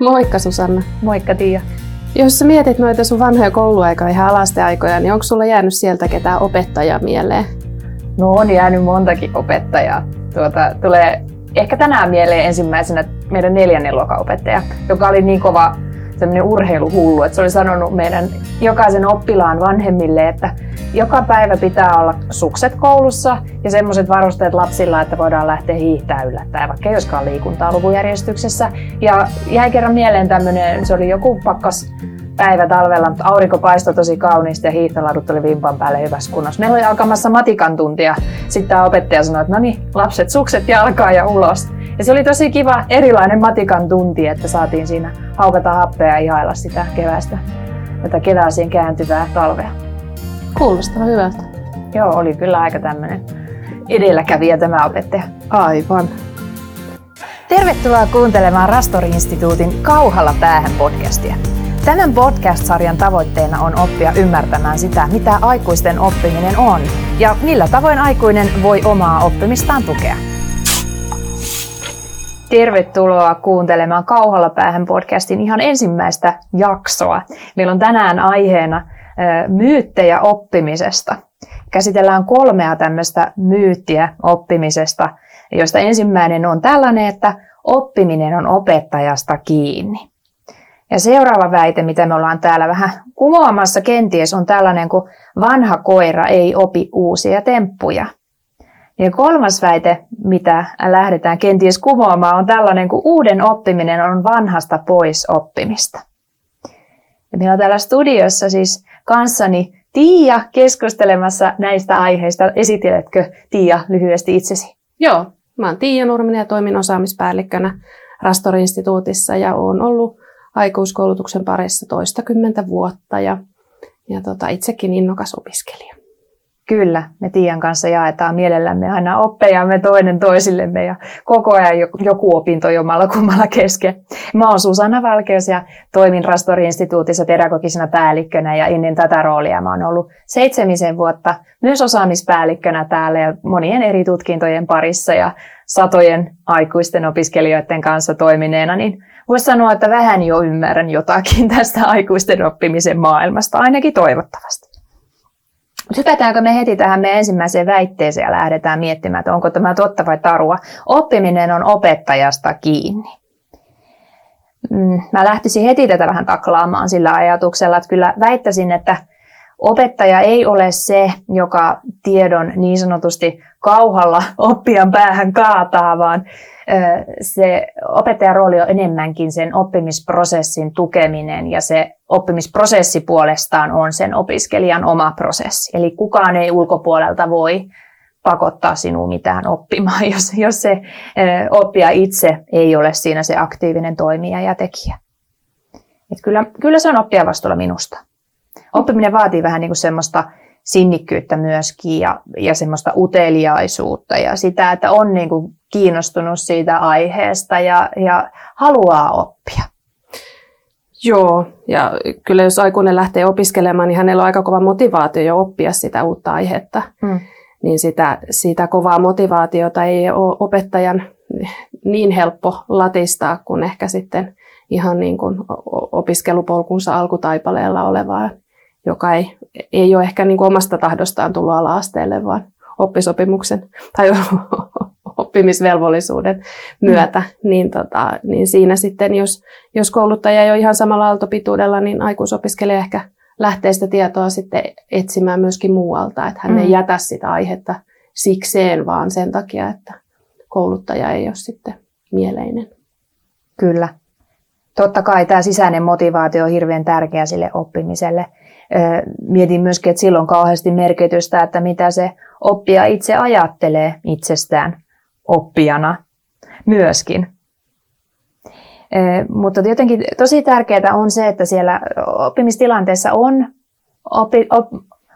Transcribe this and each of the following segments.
Moikka Susanna. Moikka Tiia. Jos sä mietit noita sun vanhoja kouluaikoja ihan alasteaikoja, niin onko sulla jäänyt sieltä ketään opettajaa mieleen? No on jäänyt montakin opettajaa. Tuota, tulee ehkä tänään mieleen ensimmäisenä meidän neljännen luokan opettaja, joka oli niin kova semmoinen urheiluhullu, että se oli sanonut meidän jokaisen oppilaan vanhemmille, että joka päivä pitää olla sukset koulussa ja semmoiset varusteet lapsilla, että voidaan lähteä hiihtää yllättäen, vaikka ei olisikaan liikuntaa luvujärjestyksessä. Ja jäi kerran mieleen tämmöinen, se oli joku pakkas päivä talvella, mutta aurinko paistoi tosi kauniisti ja hiihtoladut oli vimpan päälle hyvässä kunnossa. Meillä oli alkamassa matikan tuntia. Sitten tämä opettaja sanoi, että no niin, lapset, sukset jalkaa ja ulos. Ja se oli tosi kiva erilainen matikan tunti, että saatiin siinä haukata happea ja ihailla sitä kevästä, tätä kevääseen kääntyvää talvea. Kuulostaa hyvältä. Joo, oli kyllä aika tämmöinen edelläkävijä tämä opettaja. Aivan. Tervetuloa kuuntelemaan Rastori-instituutin Kauhalla päähän podcastia. Tämän podcast-sarjan tavoitteena on oppia ymmärtämään sitä, mitä aikuisten oppiminen on ja millä tavoin aikuinen voi omaa oppimistaan tukea. Tervetuloa kuuntelemaan Kauhalla päähän podcastin ihan ensimmäistä jaksoa. Meillä on tänään aiheena myyttejä oppimisesta. Käsitellään kolmea tämmöistä myyttiä oppimisesta, joista ensimmäinen on tällainen, että oppiminen on opettajasta kiinni. Ja seuraava väite, mitä me ollaan täällä vähän kumoamassa kenties, on tällainen kuin vanha koira ei opi uusia temppuja. Ja kolmas väite, mitä lähdetään kenties kumoamaan, on tällainen kuin uuden oppiminen on vanhasta pois oppimista. Ja meillä on täällä studiossa siis kanssani Tiia keskustelemassa näistä aiheista. Esiteletkö Tiia lyhyesti itsesi? Joo, mä oon Tiia Nurminen ja toimin osaamispäällikkönä Rastori-instituutissa ja olen ollut aikuiskoulutuksen parissa toistakymmentä vuotta ja, ja tota, itsekin innokas opiskelija. Kyllä, me Tiian kanssa jaetaan mielellämme aina oppejamme toinen toisillemme ja koko ajan joku opinto jomalla kummalla kesken. Mä oon Susanna Valkeus ja toimin Rastori-instituutissa pedagogisena päällikkönä ja ennen tätä roolia mä oon ollut seitsemisen vuotta myös osaamispäällikkönä täällä ja monien eri tutkintojen parissa ja satojen aikuisten opiskelijoiden kanssa toimineena, niin voisi sanoa, että vähän jo ymmärrän jotakin tästä aikuisten oppimisen maailmasta, ainakin toivottavasti. Hypätäänkö me heti tähän meidän ensimmäiseen väitteeseen ja lähdetään miettimään, että onko tämä totta vai tarua. Oppiminen on opettajasta kiinni. Mm, mä lähtisin heti tätä vähän taklaamaan sillä ajatuksella, että kyllä väittäisin, että opettaja ei ole se, joka tiedon niin sanotusti kauhalla oppijan päähän kaataa, vaan se opettajan rooli on enemmänkin sen oppimisprosessin tukeminen ja se oppimisprosessi puolestaan on sen opiskelijan oma prosessi. Eli kukaan ei ulkopuolelta voi pakottaa sinua mitään oppimaan, jos, jos se oppija itse ei ole siinä se aktiivinen toimija ja tekijä. Et kyllä, kyllä se on oppia vastuulla minusta. Oppiminen vaatii vähän niin kuin semmoista sinnikkyyttä myöskin ja, ja semmoista uteliaisuutta ja sitä, että on niin kuin kiinnostunut siitä aiheesta ja, ja haluaa oppia. Joo, ja kyllä jos aikuinen lähtee opiskelemaan, niin hänellä on aika kova motivaatio jo oppia sitä uutta aihetta. Hmm. Niin sitä, sitä kovaa motivaatiota ei ole opettajan niin helppo latistaa kuin ehkä sitten ihan niin kuin opiskelupolkunsa alkutaipaleella olevaa joka ei, ei ole ehkä niin kuin omasta tahdostaan tullut ala-asteelle, vaan oppisopimuksen tai oppimisvelvollisuuden myötä, mm. niin, tota, niin siinä sitten, jos, jos kouluttaja ei ole ihan samalla aaltopituudella, niin aikuisopiskelija ehkä lähtee sitä tietoa sitten etsimään myöskin muualta, että hän mm. ei jätä sitä aihetta sikseen, vaan sen takia, että kouluttaja ei ole sitten mieleinen. Kyllä. Totta kai tämä sisäinen motivaatio on hirveän tärkeä sille oppimiselle mietin myöskin, että silloin kauheasti merkitystä, että mitä se oppija itse ajattelee itsestään oppijana myöskin. Mutta jotenkin tosi tärkeää on se, että siellä oppimistilanteessa on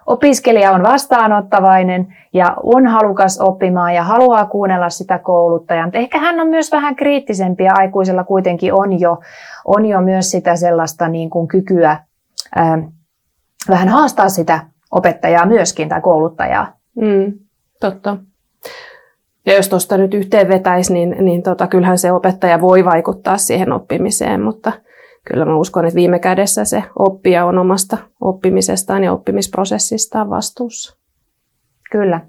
opiskelija on vastaanottavainen ja on halukas oppimaan ja haluaa kuunnella sitä kouluttajan. Ehkä hän on myös vähän kriittisempi ja aikuisella kuitenkin on jo, on jo myös sitä sellaista niin kuin kykyä vähän haastaa sitä opettajaa myöskin tai kouluttajaa. Mm, totta. Ja jos tuosta nyt yhteen vetäisi, niin, niin tota, kyllähän se opettaja voi vaikuttaa siihen oppimiseen, mutta kyllä mä uskon, että viime kädessä se oppija on omasta oppimisestaan ja oppimisprosessistaan vastuussa. Kyllä,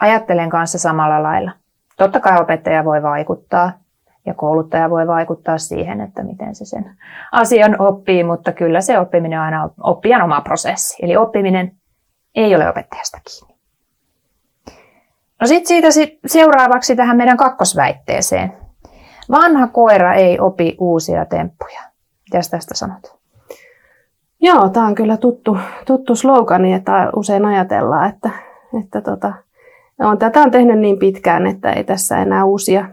ajattelen kanssa samalla lailla. Totta kai opettaja voi vaikuttaa ja kouluttaja voi vaikuttaa siihen, että miten se sen asian oppii, mutta kyllä se oppiminen on aina oppijan oma prosessi. Eli oppiminen ei ole opettajasta kiinni. No sitten siitä sit seuraavaksi tähän meidän kakkosväitteeseen. Vanha koira ei opi uusia temppuja. Mitä tästä sanot? Joo, tämä on kyllä tuttu, tuttu slogani, että usein ajatellaan, että, että tota, on, tätä on tehnyt niin pitkään, että ei tässä enää uusia,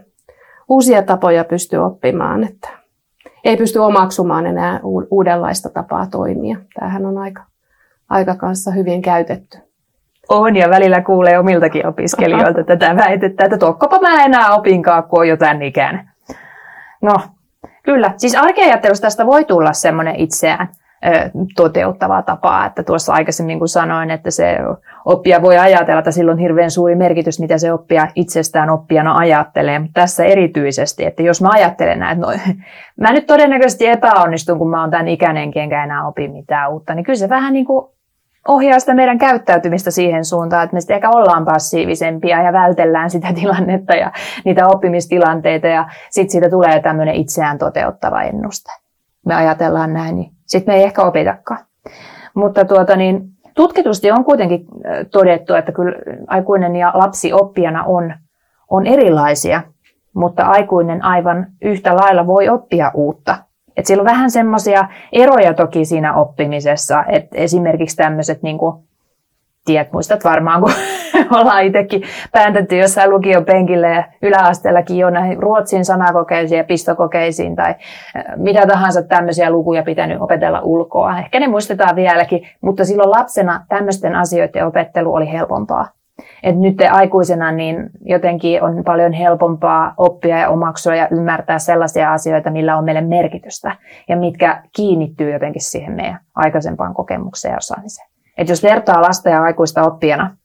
uusia tapoja pysty oppimaan, että ei pysty omaksumaan enää uudenlaista tapaa toimia. Tämähän on aika, aika kanssa hyvin käytetty. On ja välillä kuulee omiltakin opiskelijoilta tätä väitettä, että tokkopa mä enää opinkaan, kun on jo tämän ikään. No, kyllä. Siis arkeajattelusta tästä voi tulla semmoinen itseään toteuttavaa tapaa. Että tuossa aikaisemmin kun sanoin, että se oppija voi ajatella, että sillä on hirveän suuri merkitys, mitä se oppija itsestään oppijana ajattelee. Mutta tässä erityisesti, että jos mä ajattelen näin, että no, mä nyt todennäköisesti epäonnistun, kun mä oon tämän ikäinen, enkä enää opi mitään uutta, niin kyllä se vähän niin kuin ohjaa sitä meidän käyttäytymistä siihen suuntaan, että me sitten ehkä ollaan passiivisempia ja vältellään sitä tilannetta ja niitä oppimistilanteita ja sitten siitä tulee tämmöinen itseään toteuttava ennuste. Me ajatellaan näin, niin sitten me ei ehkä opitakaan. Mutta tuota niin, tutkitusti on kuitenkin todettu, että kyllä aikuinen ja lapsi oppijana on, on erilaisia, mutta aikuinen aivan yhtä lailla voi oppia uutta. Et siellä on vähän semmoisia eroja toki siinä oppimisessa, että esimerkiksi tämmöiset niin kuin, tiedät, muistat varmaan, kun ollaan itsekin pääntetty jossain lukion penkille ja yläasteellakin jo näihin ruotsin sanakokeisiin ja pistokokeisiin tai mitä tahansa tämmöisiä lukuja pitänyt opetella ulkoa. Ehkä ne muistetaan vieläkin, mutta silloin lapsena tämmöisten asioiden opettelu oli helpompaa. Et nyt aikuisena niin jotenkin on paljon helpompaa oppia ja omaksua ja ymmärtää sellaisia asioita, millä on meille merkitystä ja mitkä kiinnittyy jotenkin siihen meidän aikaisempaan kokemukseen ja osaamiseen. Et jos vertaa lasta ja aikuista oppijana,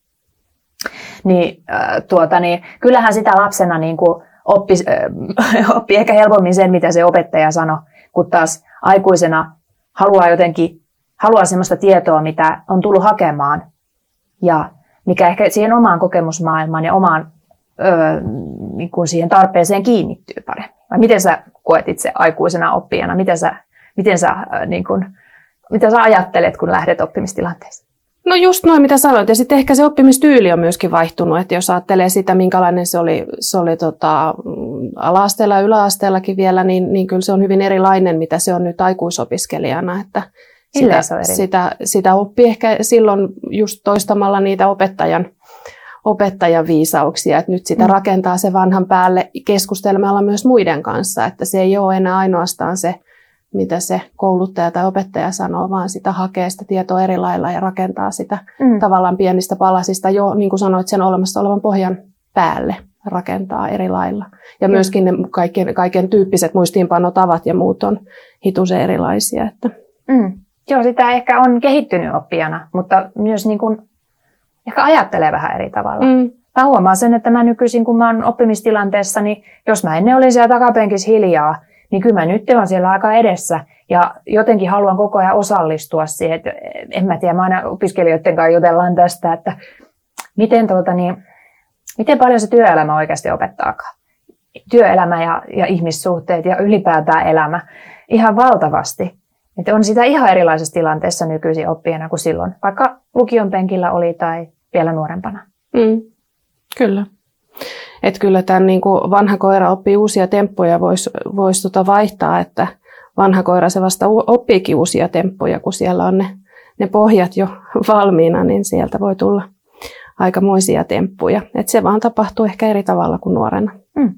niin, äh, tuota, niin kyllähän sitä lapsena niin kuin oppi, äh, oppi ehkä helpommin sen, mitä se opettaja sanoi, kun taas aikuisena haluaa jotenkin haluaa sellaista tietoa, mitä on tullut hakemaan ja mikä ehkä siihen omaan kokemusmaailmaan ja omaan öö, niin kuin siihen tarpeeseen kiinnittyy paremmin. Vai miten sä koet itse aikuisena oppijana? Miten sä, miten sä, äh, niin kuin, mitä sä ajattelet, kun lähdet oppimistilanteeseen? No just noin, mitä sanoit. Ja sitten ehkä se oppimistyyli on myöskin vaihtunut. Että jos ajattelee sitä, minkälainen se oli, se oli tota, ala-asteella ja yläasteellakin vielä, niin, niin kyllä se on hyvin erilainen, mitä se on nyt aikuisopiskelijana. Että sitä, sitä, sitä oppii ehkä silloin just toistamalla niitä opettajan, opettajan viisauksia, että nyt sitä mm. rakentaa se vanhan päälle keskustelemalla myös muiden kanssa, että se ei ole enää ainoastaan se, mitä se kouluttaja tai opettaja sanoo, vaan sitä hakee sitä tietoa eri lailla ja rakentaa sitä mm. tavallaan pienistä palasista jo, niin kuin sanoit, sen olemassa olevan pohjan päälle rakentaa eri lailla. Ja mm. myöskin ne kaiken, kaiken tyyppiset muistiinpanotavat ja muut on hitusen erilaisia. Että. Mm. Joo, sitä ehkä on kehittynyt oppijana, mutta myös niin kuin, ehkä ajattelee vähän eri tavalla. Mm. Mä huomaan sen, että mä nykyisin, kun mä oon oppimistilanteessa, niin jos mä ennen olin siellä takapenkissä hiljaa, niin kyllä mä nyt olen siellä aika edessä ja jotenkin haluan koko ajan osallistua siihen. Että en mä tiedä, mä aina opiskelijoiden kanssa jutellaan tästä, että miten, tuota, niin, miten paljon se työelämä oikeasti opettaakaan. Työelämä ja, ja ihmissuhteet ja ylipäätään elämä ihan valtavasti. Että on sitä ihan erilaisessa tilanteessa nykyisin oppijana kuin silloin, vaikka lukion penkillä oli tai vielä nuorempana. Mm, kyllä. Että kyllä tämän niin kuin vanha koira oppii uusia temppuja, voisi vois tota vaihtaa, että vanha koira se vasta oppiikin uusia temppuja, kun siellä on ne, ne pohjat jo valmiina, niin sieltä voi tulla aikamoisia temppuja. Et se vaan tapahtuu ehkä eri tavalla kuin nuorena, mm,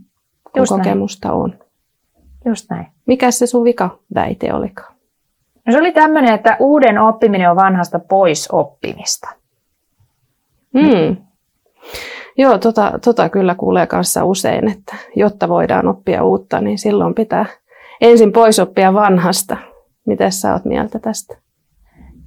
kun kokemusta näin. on. Just näin. Mikä se sun vika väite olikaan? No se oli tämmöinen, että uuden oppiminen on vanhasta pois oppimista. Mm. Joo, tota, tota kyllä kuulee kanssa usein, että jotta voidaan oppia uutta, niin silloin pitää ensin pois oppia vanhasta. Miten sä oot mieltä tästä?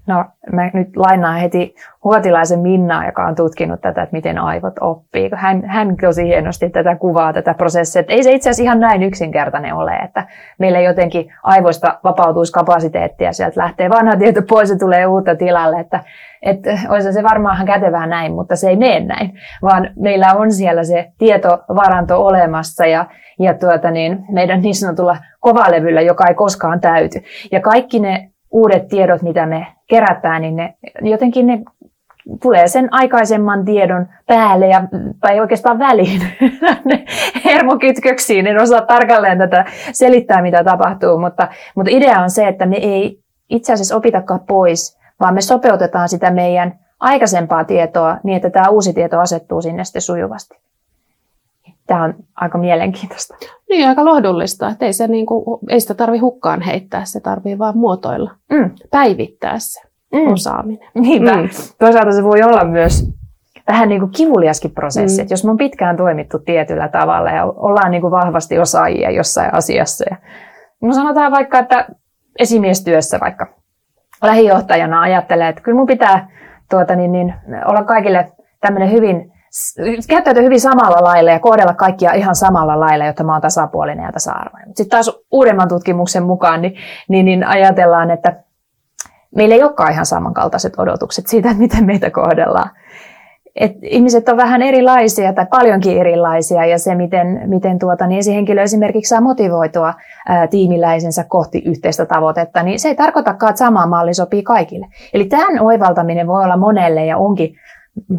No mä nyt lainaan heti Huotilaisen Minnaa, joka on tutkinut tätä, että miten aivot oppii. Hän, hän tosi hienosti tätä kuvaa, tätä prosessia. Että ei se itse asiassa ihan näin yksinkertainen ole, että meillä jotenkin aivoista vapautuisi kapasiteettia, sieltä lähtee vanha tieto pois ja tulee uutta tilalle. Että, että olisi se varmaan kätevää näin, mutta se ei mene näin, vaan meillä on siellä se tietovaranto olemassa ja, ja tuota niin, meidän niin sanotulla kovalevyllä, joka ei koskaan täyty. Ja kaikki ne uudet tiedot, mitä me kerätään, niin ne, jotenkin ne tulee sen aikaisemman tiedon päälle ja, tai oikeastaan väliin hermokytköksiin. En osaa tarkalleen tätä selittää, mitä tapahtuu, mutta, mutta idea on se, että me ei itse asiassa opitakaan pois, vaan me sopeutetaan sitä meidän aikaisempaa tietoa niin, että tämä uusi tieto asettuu sinne sitten sujuvasti. Tämä on aika mielenkiintoista. Niin, aika lohdullista. Että ei, se niin kuin, ei sitä tarvi hukkaan heittää, se tarvii vaan muotoilla, mm. päivittää se mm. osaaminen. Niinpä. Mm. Toisaalta se voi olla myös vähän niin kuin kivuliaskin prosessi. Mm. Että jos me on pitkään toimittu tietyllä tavalla ja ollaan niin kuin vahvasti osaajia jossain asiassa. Ja, no sanotaan vaikka, että esimiestyössä vaikka lähijohtajana ajattelee, että kyllä mun pitää tuota, niin, niin, olla kaikille tämmöinen hyvin käyttäytyä hyvin samalla lailla ja kohdella kaikkia ihan samalla lailla, jotta mä oon tasapuolinen ja tasa-arvoinen. Sitten taas uudemman tutkimuksen mukaan niin, niin, niin ajatellaan, että meillä ei olekaan ihan samankaltaiset odotukset siitä, miten meitä kohdellaan. Et ihmiset on vähän erilaisia tai paljonkin erilaisia ja se, miten, miten tuota, niin esihenkilö esimerkiksi saa motivoitua ää, tiimiläisensä kohti yhteistä tavoitetta, niin se ei tarkoitakaan, että sama malli sopii kaikille. Eli tämän oivaltaminen voi olla monelle ja onkin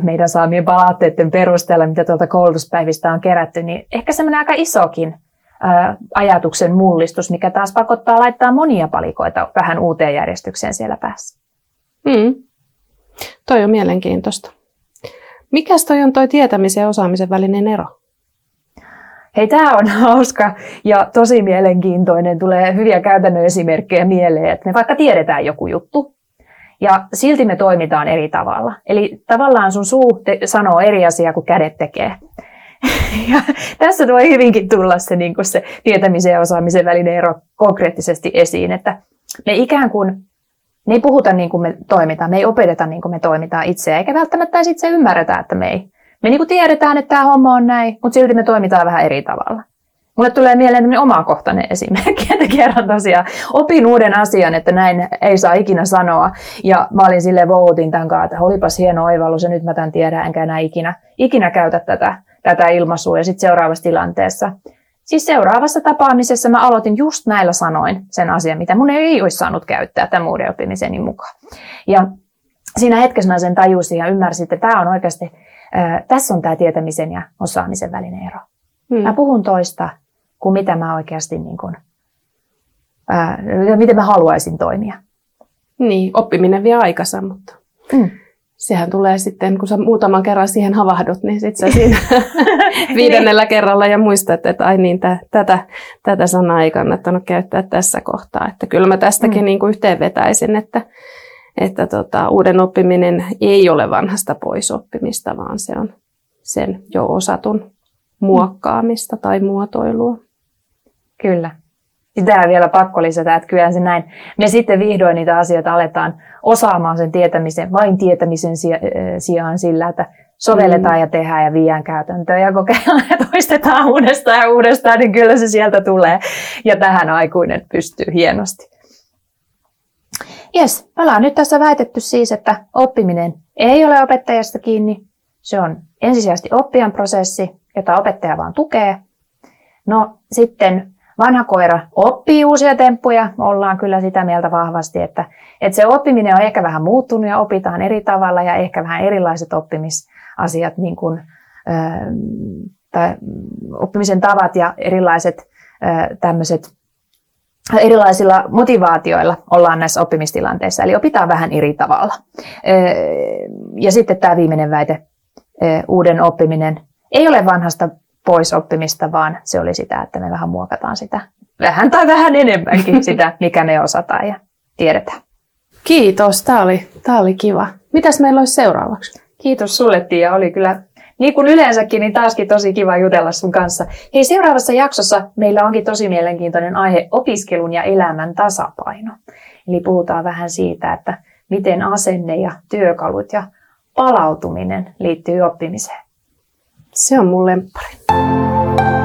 meidän saamien palautteiden perusteella, mitä tuolta koulutuspäivistä on kerätty, niin ehkä semmoinen aika isokin ajatuksen mullistus, mikä taas pakottaa laittaa monia palikoita vähän uuteen järjestykseen siellä päässä. Mm. Toi on mielenkiintoista. Mikäs toi on toi tietämisen ja osaamisen välinen ero? Hei, tämä on hauska ja tosi mielenkiintoinen. Tulee hyviä käytännön esimerkkejä mieleen, että me vaikka tiedetään joku juttu, ja silti me toimitaan eri tavalla. Eli tavallaan sun suu te- sanoo eri asiaa kuin kädet tekee. Ja tässä voi hyvinkin tulla se, niin kuin se tietämisen ja osaamisen välinen ero konkreettisesti esiin, että me ikään kuin me ei puhuta niin kuin me toimitaan, me ei opeteta niin kuin me toimitaan itse, eikä välttämättä itse ymmärretä, että me ei. Me niin kuin tiedetään, että tämä homma on näin, mutta silti me toimitaan vähän eri tavalla. Mulle tulee mieleen omakohtainen esimerkki, että kerran tosiaan opin uuden asian, että näin ei saa ikinä sanoa. Ja mä olin sille voutin tämän kanssa, että olipas hieno oivallus ja nyt mä tämän tiedän, enkä enää ikinä, ikinä käytä tätä, tätä ilmaisua. Ja sitten seuraavassa tilanteessa, siis seuraavassa tapaamisessa mä aloitin just näillä sanoin sen asian, mitä mun ei olisi saanut käyttää tämän uuden oppimiseni mukaan. Ja siinä hetkessä mä sen tajusin ja ymmärsin, että tämä on oikeasti, äh, tässä on tämä tietämisen ja osaamisen välinen ero. Hmm. Mä puhun toista, kuin mitä mä oikeasti, niin kuin, ää, miten mä haluaisin toimia. Niin, oppiminen vie aikansa, mutta mm. sehän tulee sitten, kun sä muutaman kerran siihen havahdut, niin sitten sä siinä viidennellä kerralla ja muistat, että ai niin, t- tätä, tätä sanaa ei kannattanut käyttää tässä kohtaa. Että kyllä mä tästäkin mm. niin kuin yhteenvetäisin, että, että tota, uuden oppiminen ei ole vanhasta pois oppimista, vaan se on sen jo osatun muokkaamista tai muotoilua. Kyllä. Sitä vielä pakko lisätä, että kyllä se näin. Me sitten vihdoin niitä asioita aletaan osaamaan sen tietämisen, vain tietämisen sijaan sillä, että sovelletaan mm. ja tehdään ja viiään käytäntöön ja kokeillaan ja toistetaan uudestaan ja uudestaan, niin kyllä se sieltä tulee. Ja tähän aikuinen pystyy hienosti. Jes, me ollaan nyt tässä väitetty siis, että oppiminen ei ole opettajasta kiinni. Se on ensisijaisesti oppijan prosessi, jota opettaja vaan tukee. No sitten vanha koira oppii uusia temppuja, ollaan kyllä sitä mieltä vahvasti, että, että se oppiminen on ehkä vähän muuttunut ja opitaan eri tavalla ja ehkä vähän erilaiset oppimisasiat, niin kuin, tai oppimisen tavat ja erilaiset tämmöiset erilaisilla motivaatioilla ollaan näissä oppimistilanteissa, eli opitaan vähän eri tavalla. Ja sitten tämä viimeinen väite, uuden oppiminen. Ei ole vanhasta pois oppimista, vaan se oli sitä, että me vähän muokataan sitä vähän tai vähän enemmänkin sitä, mikä me osataan ja tiedetään. Kiitos, tämä oli, tämä oli kiva. Mitäs meillä olisi seuraavaksi? Kiitos sulle Tiia, oli kyllä niin kuin yleensäkin, niin taaskin tosi kiva jutella sun kanssa. Hei, seuraavassa jaksossa meillä onkin tosi mielenkiintoinen aihe opiskelun ja elämän tasapaino. Eli puhutaan vähän siitä, että miten asenne ja työkalut ja palautuminen liittyy oppimiseen? Se on mun lemppari.